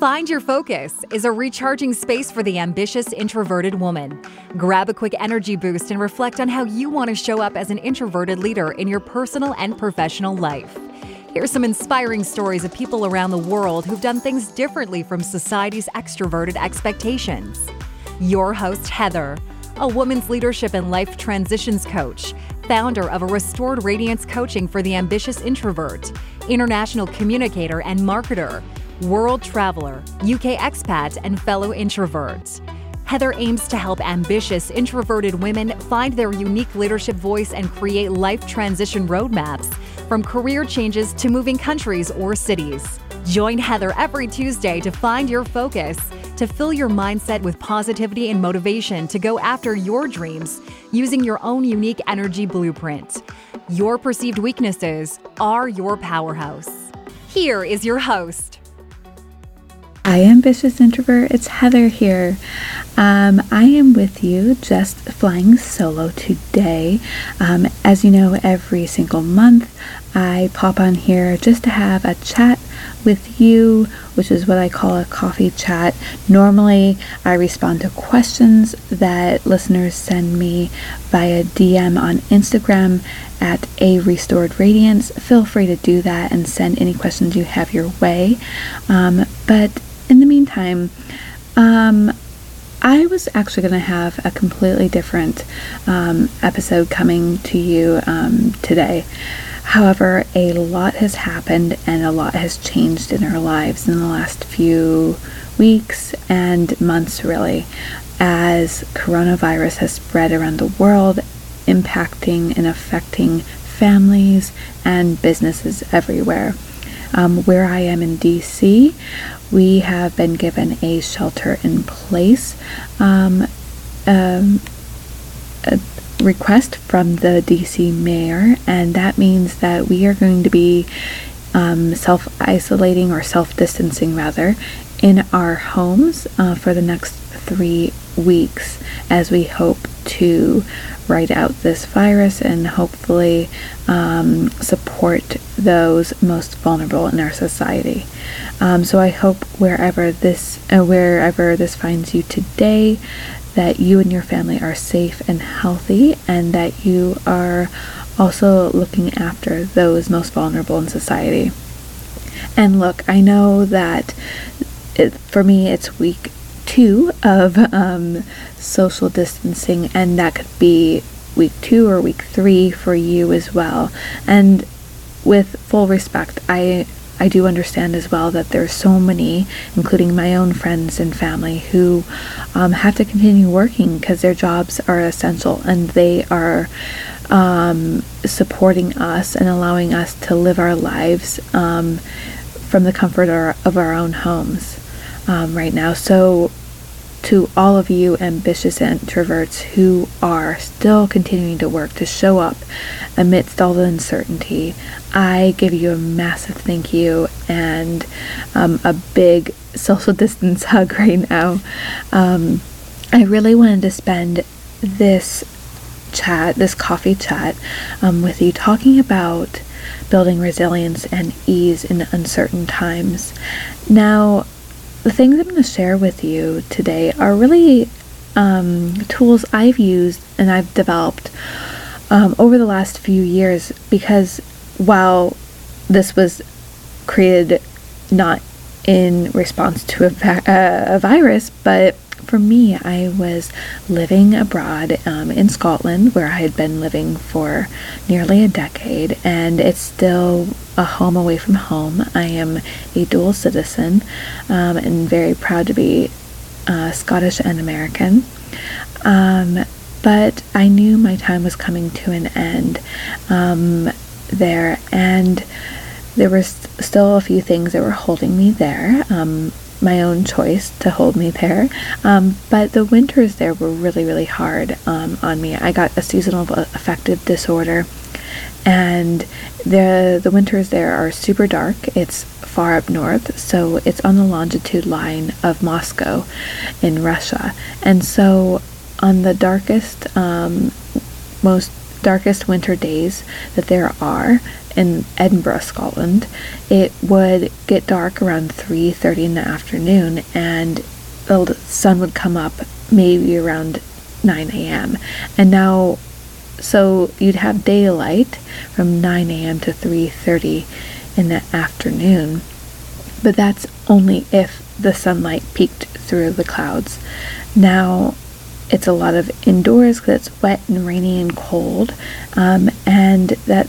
Find Your Focus is a recharging space for the ambitious introverted woman. Grab a quick energy boost and reflect on how you want to show up as an introverted leader in your personal and professional life. Here's some inspiring stories of people around the world who've done things differently from society's extroverted expectations. Your host, Heather, a woman's leadership and life transitions coach, founder of a Restored Radiance Coaching for the Ambitious Introvert, international communicator and marketer, world traveler, UK expat, and fellow introvert. Heather aims to help ambitious, introverted women find their unique leadership voice and create life transition roadmaps from career changes to moving countries or cities. Join Heather every Tuesday to find your focus, to fill your mindset with positivity and motivation to go after your dreams using your own unique energy blueprint. Your perceived weaknesses are your powerhouse. Here is your host. Hi, ambitious introvert. It's Heather here. Um, I am with you just flying solo today. Um, as you know, every single month I pop on here just to have a chat with you, which is what I call a coffee chat. Normally, I respond to questions that listeners send me via DM on Instagram at a restored radiance. Feel free to do that and send any questions you have your way. Um, but in the meantime, um, I was actually going to have a completely different um, episode coming to you um, today. However, a lot has happened and a lot has changed in our lives in the last few weeks and months, really, as coronavirus has spread around the world, impacting and affecting families and businesses everywhere. Um, where I am in DC, we have been given a shelter in place um, um, request from the DC mayor, and that means that we are going to be um, self isolating or self distancing rather in our homes uh, for the next three weeks as we hope to ride out this virus and hopefully um, support those most vulnerable in our society. Um, so I hope wherever this uh, wherever this finds you today, that you and your family are safe and healthy, and that you are also looking after those most vulnerable in society. And look, I know that it, for me, it's week two of um, social distancing, and that could be week two or week three for you as well. And with full respect, I I do understand as well that there's so many, including my own friends and family, who um, have to continue working because their jobs are essential and they are um, supporting us and allowing us to live our lives um, from the comfort of our own homes um, right now. So to all of you ambitious introverts who are still continuing to work to show up amidst all the uncertainty, I give you a massive thank you and um, a big social distance hug right now. Um, I really wanted to spend this chat, this coffee chat, um, with you talking about building resilience and ease in uncertain times. Now, the things I'm going to share with you today are really um, tools I've used and I've developed um, over the last few years because while this was created not in response to a, va- uh, a virus, but for me, I was living abroad um, in Scotland, where I had been living for nearly a decade, and it's still a home away from home. I am a dual citizen um, and very proud to be uh, Scottish and American. Um, but I knew my time was coming to an end um, there, and there were st- still a few things that were holding me there. Um, my own choice to hold me there. Um, but the winters there were really, really hard um, on me. I got a seasonal affective disorder, and the the winters there are super dark. It's far up north, so it's on the longitude line of Moscow in Russia, and so on the darkest, um, most darkest winter days that there are, in Edinburgh, Scotland, it would get dark around 3:30 in the afternoon and the sun would come up maybe around 9 a.m. And now so you'd have daylight from 9 a.m. to 3:30 in the afternoon. But that's only if the sunlight peeked through the clouds. Now it's a lot of indoors because it's wet and rainy and cold, um, and that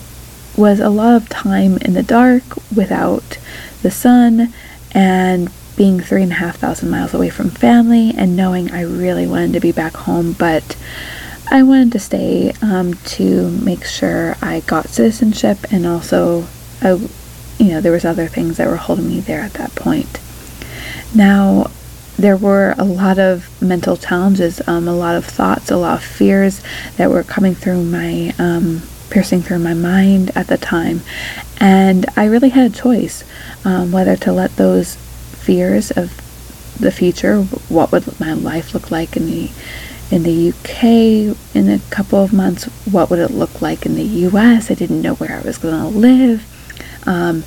was a lot of time in the dark without the sun and being three and a half thousand miles away from family and knowing I really wanted to be back home, but I wanted to stay um, to make sure I got citizenship and also, I, you know, there was other things that were holding me there at that point. Now, there were a lot of mental challenges, um, a lot of thoughts, a lot of fears that were coming through my, um, piercing through my mind at the time. And I really had a choice um, whether to let those fears of the future, what would my life look like in the in the UK in a couple of months, what would it look like in the US? I didn't know where I was going to live. Um,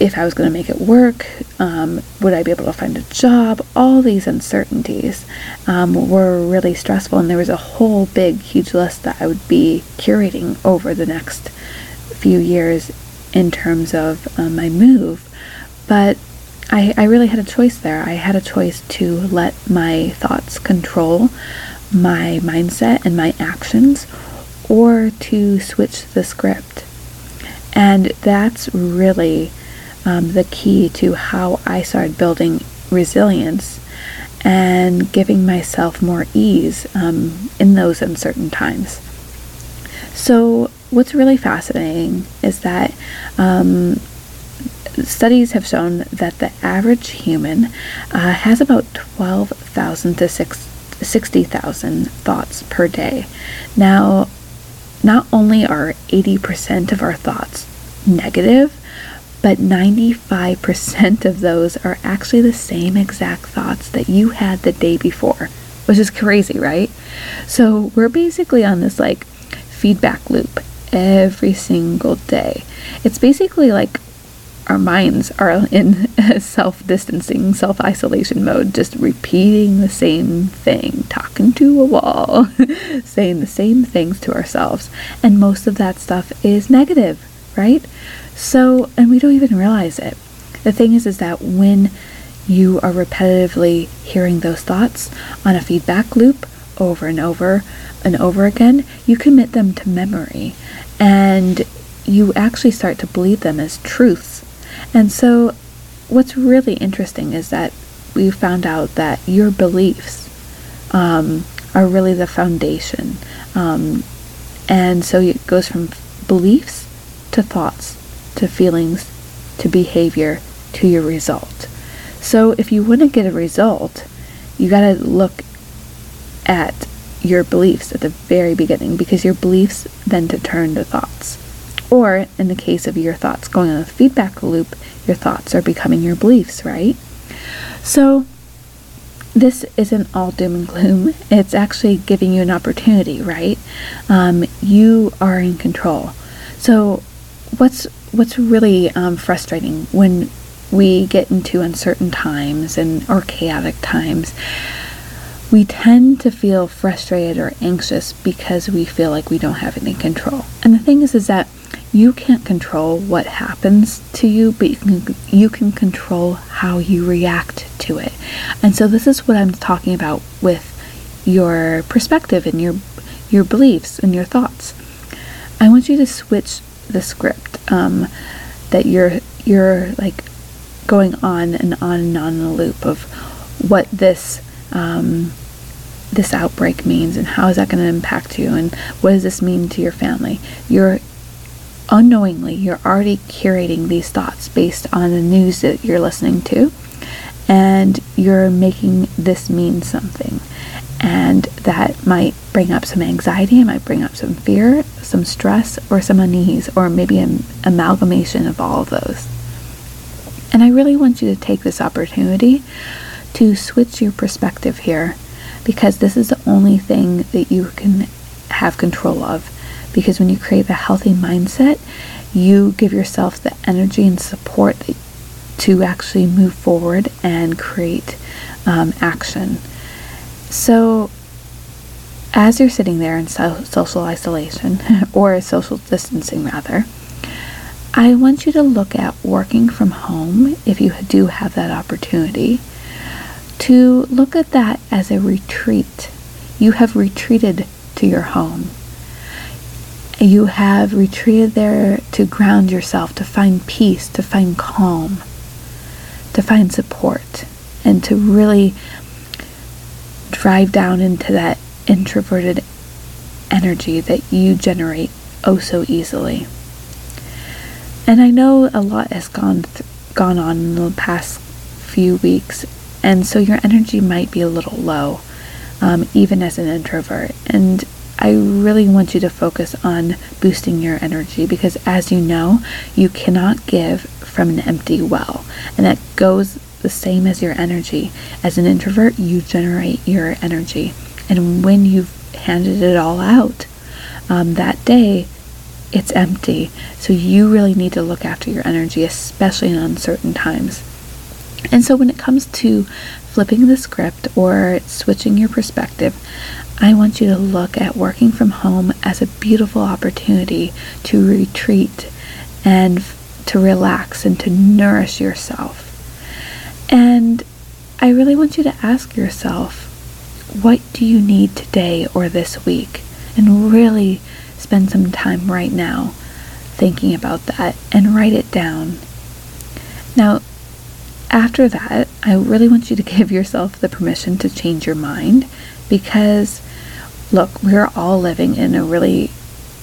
if I was going to make it work, um, would I be able to find a job? All these uncertainties um, were really stressful, and there was a whole big, huge list that I would be curating over the next few years in terms of uh, my move. But I, I really had a choice there. I had a choice to let my thoughts control my mindset and my actions, or to switch the script. And that's really um, the key to how I started building resilience and giving myself more ease um, in those uncertain times. So, what's really fascinating is that um, studies have shown that the average human uh, has about 12,000 to 60,000 thoughts per day. Now, not only are 80% of our thoughts negative, but 95% of those are actually the same exact thoughts that you had the day before, which is crazy, right? So we're basically on this like feedback loop every single day. It's basically like our minds are in self distancing, self isolation mode, just repeating the same thing, talking to a wall, saying the same things to ourselves. And most of that stuff is negative, right? So, and we don't even realize it. The thing is, is that when you are repetitively hearing those thoughts on a feedback loop over and over and over again, you commit them to memory and you actually start to believe them as truths. And so, what's really interesting is that we found out that your beliefs um, are really the foundation. Um, and so it goes from beliefs to thoughts to feelings to behavior to your result. So if you want to get a result, you got to look at your beliefs at the very beginning because your beliefs then determine the thoughts. Or in the case of your thoughts going on a feedback loop, your thoughts are becoming your beliefs, right? So this isn't all doom and gloom. It's actually giving you an opportunity, right? Um, you are in control. So what's what's really um, frustrating when we get into uncertain times and or chaotic times we tend to feel frustrated or anxious because we feel like we don't have any control. And the thing is is that you can't control what happens to you but you can you can control how you react to it. And so this is what i'm talking about with your perspective and your your beliefs and your thoughts. I want you to switch the script um, that you're you're like going on and on and on in a loop of what this um, this outbreak means and how is that going to impact you and what does this mean to your family? You're unknowingly you're already curating these thoughts based on the news that you're listening to and you're making this mean something. And that might bring up some anxiety, it might bring up some fear, some stress, or some unease, or maybe an amalgamation of all of those. And I really want you to take this opportunity to switch your perspective here because this is the only thing that you can have control of. Because when you create a healthy mindset, you give yourself the energy and support to actually move forward and create um, action. So, as you're sitting there in so- social isolation, or social distancing rather, I want you to look at working from home if you do have that opportunity. To look at that as a retreat. You have retreated to your home. You have retreated there to ground yourself, to find peace, to find calm, to find support, and to really drive down into that introverted energy that you generate oh so easily. And I know a lot has gone th- gone on in the past few weeks, and so your energy might be a little low, um, even as an introvert. And I really want you to focus on boosting your energy because, as you know, you cannot give from an empty well, and that goes the same as your energy. As an introvert, you generate your energy, and when you've handed it all out um, that day, it's empty. So you really need to look after your energy, especially in uncertain times. And so when it comes to flipping the script or switching your perspective, I want you to look at working from home as a beautiful opportunity to retreat and to relax and to nourish yourself. And I really want you to ask yourself, what do you need today or this week? And really spend some time right now thinking about that and write it down. Now, after that, I really want you to give yourself the permission to change your mind because look, we're all living in a really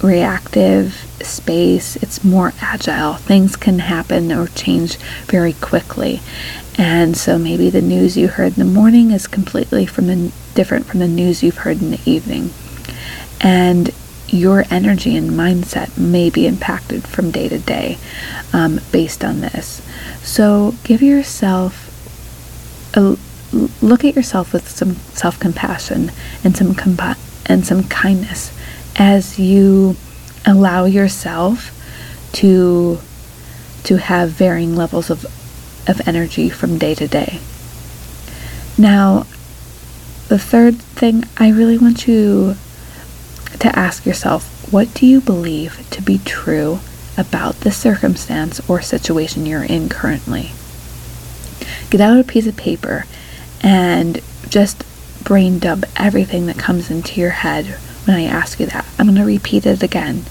reactive space. It's more agile. Things can happen or change very quickly. And so maybe the news you heard in the morning is completely from the different from the news you've heard in the evening. And your energy and mindset may be impacted from day to day um, based on this. So give yourself a look at yourself with some self compassion and some compa- and some kindness as you allow yourself to to have varying levels of of energy from day to day. Now, the third thing I really want you to ask yourself, what do you believe to be true about the circumstance or situation you're in currently? Get out a piece of paper and just brain dump everything that comes into your head when I ask you that. I'm going to repeat it again.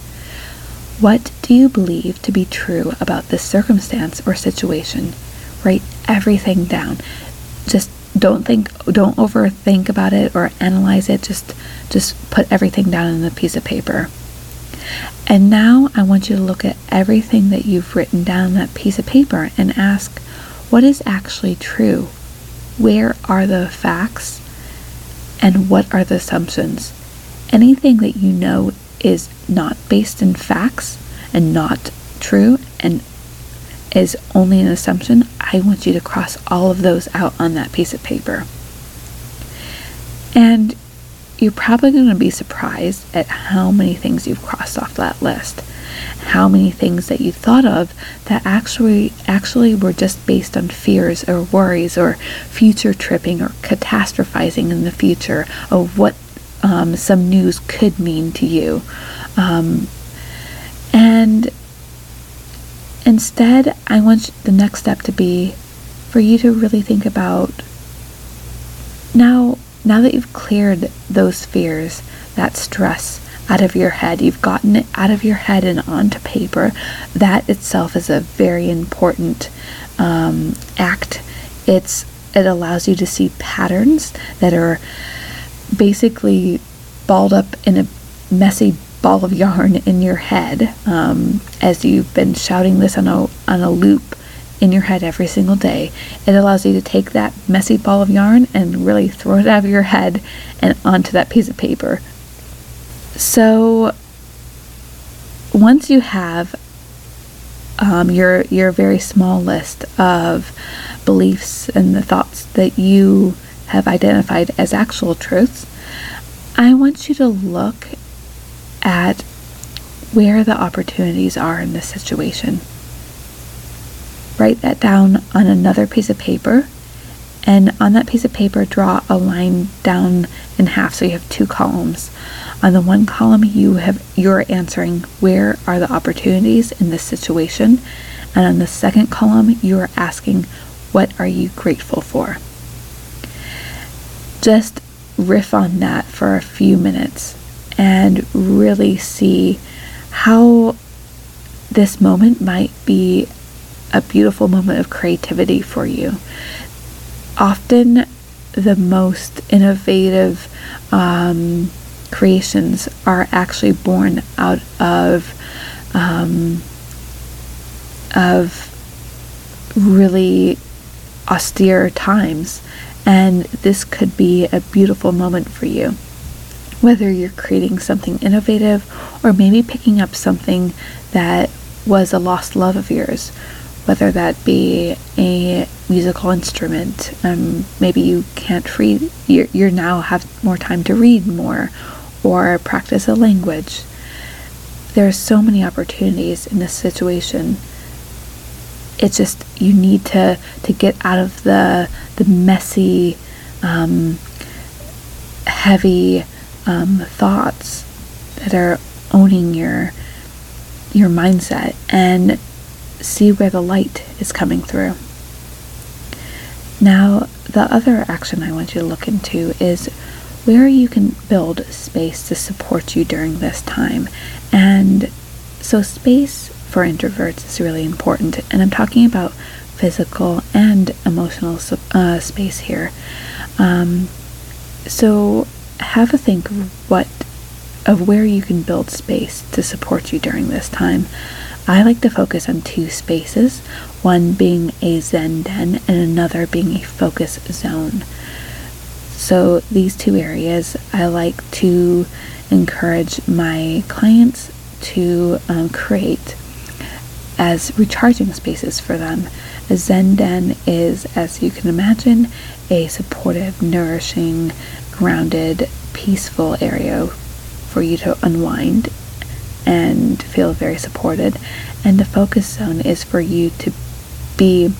What do you believe to be true about this circumstance or situation? Write everything down. Just don't think don't overthink about it or analyze it. Just just put everything down in a piece of paper. And now I want you to look at everything that you've written down on that piece of paper and ask what is actually true? Where are the facts? And what are the assumptions? Anything that you know is not based in facts and not true and is only an assumption, I want you to cross all of those out on that piece of paper. And you're probably going to be surprised at how many things you've crossed off that list. How many things that you thought of that actually actually were just based on fears or worries or future tripping or catastrophizing in the future of what um, some news could mean to you. Um, and instead, I want the next step to be for you to really think about now now that you've cleared those fears, that stress out of your head, you've gotten it out of your head and onto paper, that itself is a very important um, act. It's it allows you to see patterns that are basically balled up in a messy ball of yarn in your head um, as you've been shouting this on a on a loop in your head every single day. It allows you to take that messy ball of yarn and really throw it out of your head and onto that piece of paper. So once you have um, your your very small list of beliefs and the thoughts that you have identified as actual truths, I want you to look at where the opportunities are in this situation. Write that down on another piece of paper, and on that piece of paper, draw a line down in half so you have two columns. On the one column, you have you're answering where are the opportunities in this situation, and on the second column, you are asking what are you grateful for. Just riff on that for a few minutes and really see how this moment might be a beautiful moment of creativity for you. Often, the most innovative um, creations are actually born out of um, of really austere times, and this could be a beautiful moment for you whether you're creating something innovative or maybe picking up something that was a lost love of yours, whether that be a musical instrument. Um, maybe you can't read, you're, you're now have more time to read more or practice a language. There are so many opportunities in this situation. It's just you need to to get out of the the messy, um, heavy um, thoughts that are owning your your mindset and see where the light is coming through. Now, the other action I want you to look into is where you can build space to support you during this time. And so, space for introverts is really important. And I'm talking about physical and emotional uh, space here. Um, so, have a think of what of where you can build space to support you during this time. I like to focus on two spaces, one being a Zen den and another being a focus zone. So, these two areas I like to encourage my clients to um, create as recharging spaces for them. A Zen den is, as you can imagine, a supportive, nourishing, grounded, peaceful area for you to unwind and feel very supported. And the focus zone is for you to be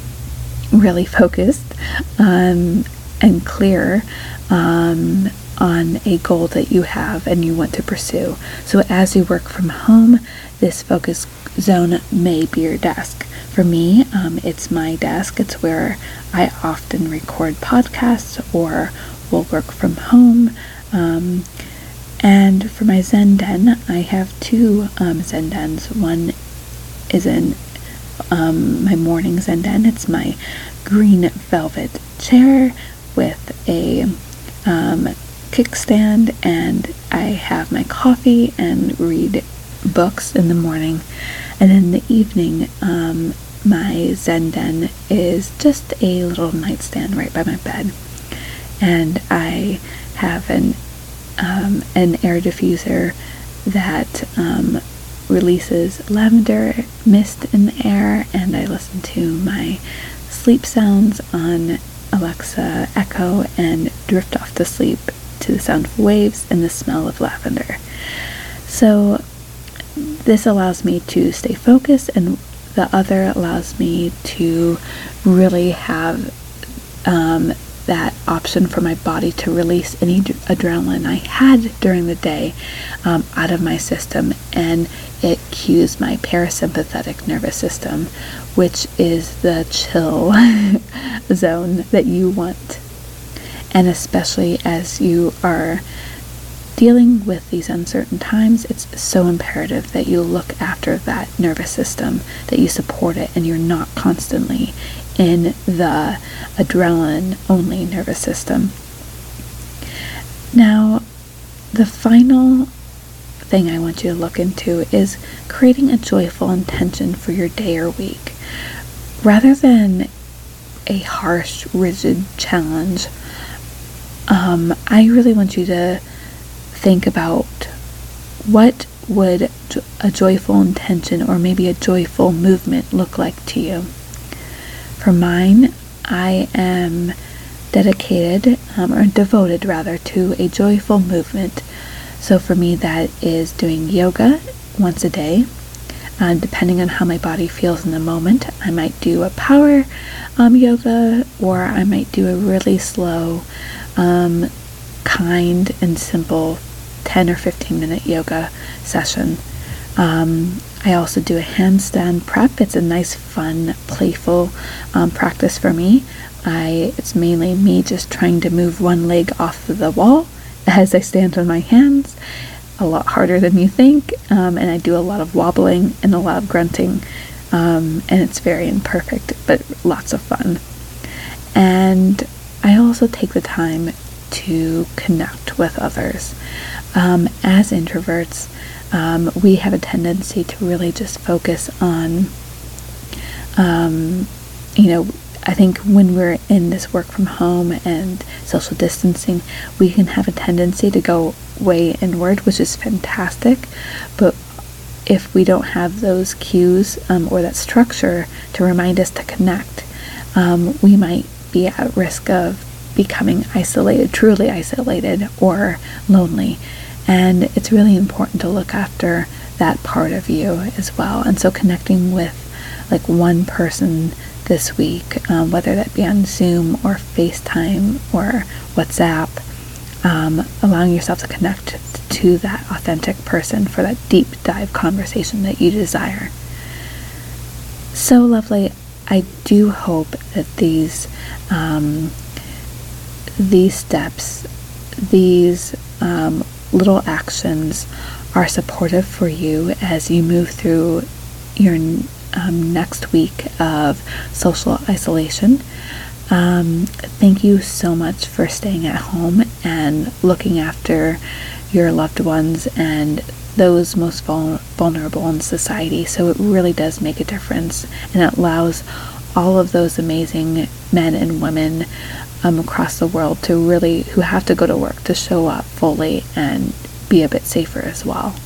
really focused um, and clear um, on a goal that you have and you want to pursue. So as you work from home, this focus zone may be your desk. For me, um, it's my desk. It's where I often record podcasts or will work from home. Um, and for my Zen Den, I have two um, Zen Dens. One is in um, my morning Zen Den. It's my green velvet chair with a um, kickstand, and I have my coffee and read books in the morning. And in the evening, um, my Zen Den is just a little nightstand right by my bed and I have an um, an air diffuser that um, releases lavender mist in the air, and I listen to my sleep sounds on Alexa Echo and drift off to sleep to the sound of waves and the smell of lavender. So, this allows me to stay focused, and the other allows me to really have um, that option for my body to release any adrenaline I had during the day um, out of my system, and it cues my parasympathetic nervous system, which is the chill zone that you want. And especially as you are dealing with these uncertain times, it's so imperative that you look after that nervous system, that you support it, and you're not constantly in the adrenaline only nervous system. Now, the final thing I want you to look into is creating a joyful intention for your day or week. Rather than a harsh, rigid challenge, um, I really want you to think about what would a joyful intention or maybe a joyful movement look like to you. For mine, I am dedicated um, or devoted rather to a joyful movement. So for me, that is doing yoga once a day. Uh, depending on how my body feels in the moment, I might do a power um, yoga or I might do a really slow, um, kind, and simple 10 or 15 minute yoga session. Um, I also do a handstand prep. It's a nice, fun, playful um, practice for me. I it's mainly me just trying to move one leg off of the wall as I stand on my hands a lot harder than you think, um, and I do a lot of wobbling and a lot of grunting, um, and it's very imperfect, but lots of fun. And I also take the time to connect with others. Um, as introverts, um, we have a tendency to really just focus on, um, you know, I think when we're in this work from home and social distancing, we can have a tendency to go way inward, which is fantastic. But if we don't have those cues um, or that structure to remind us to connect, um, we might be at risk of becoming isolated, truly isolated, or lonely. And it's really important to look after that part of you as well. And so connecting with like one person this week, um, whether that be on Zoom or FaceTime or WhatsApp, um, allowing yourself to connect to that authentic person for that deep dive conversation that you desire. So lovely. I do hope that these um, these steps, these um, little actions, are supportive for you as you move through your um, next week of social isolation. Um, thank you so much for staying at home and looking after your loved ones and those most vul- vulnerable in society. So it really does make a difference and it allows all of those amazing men and women um, across the world to really, who have to go to work, to show up fully and be a bit safer as well.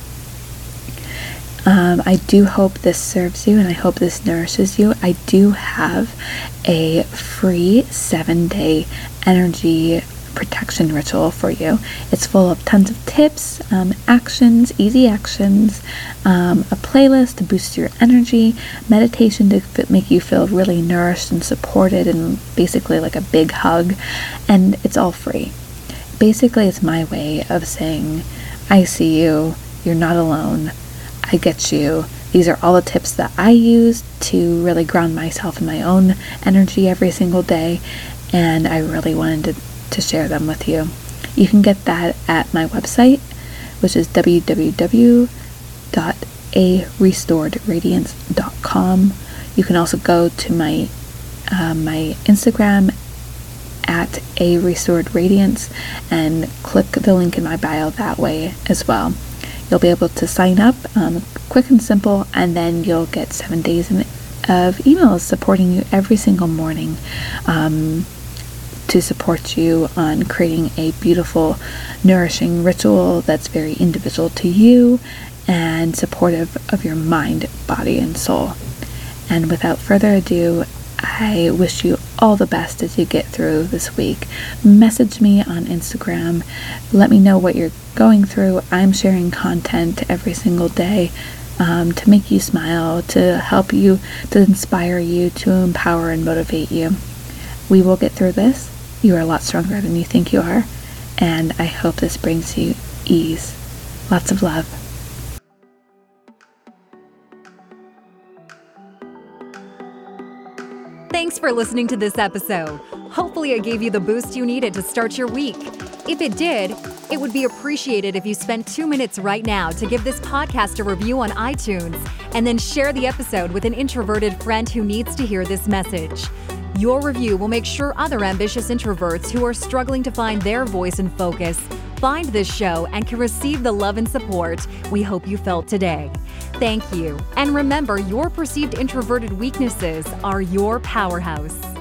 Um, I do hope this serves you and I hope this nourishes you. I do have a free seven day energy protection ritual for you. It's full of tons of tips, um, actions, easy actions, um, a playlist to boost your energy, meditation to f- make you feel really nourished and supported, and basically like a big hug. And it's all free. Basically, it's my way of saying, I see you, you're not alone. I get you. These are all the tips that I use to really ground myself in my own energy every single day, and I really wanted to, to share them with you. You can get that at my website, which is www.arestoredradiance.com. You can also go to my uh, my Instagram at a restored radiance and click the link in my bio that way as well. You'll be able to sign up um, quick and simple, and then you'll get seven days of emails supporting you every single morning um, to support you on creating a beautiful, nourishing ritual that's very individual to you and supportive of your mind, body, and soul. And without further ado, I wish you all the best as you get through this week. Message me on Instagram. Let me know what you're going through. I'm sharing content every single day um, to make you smile, to help you, to inspire you, to empower and motivate you. We will get through this. You are a lot stronger than you think you are. And I hope this brings you ease. Lots of love. Thanks for listening to this episode. Hopefully, it gave you the boost you needed to start your week. If it did, it would be appreciated if you spent two minutes right now to give this podcast a review on iTunes and then share the episode with an introverted friend who needs to hear this message. Your review will make sure other ambitious introverts who are struggling to find their voice and focus find this show and can receive the love and support we hope you felt today. Thank you. And remember, your perceived introverted weaknesses are your powerhouse.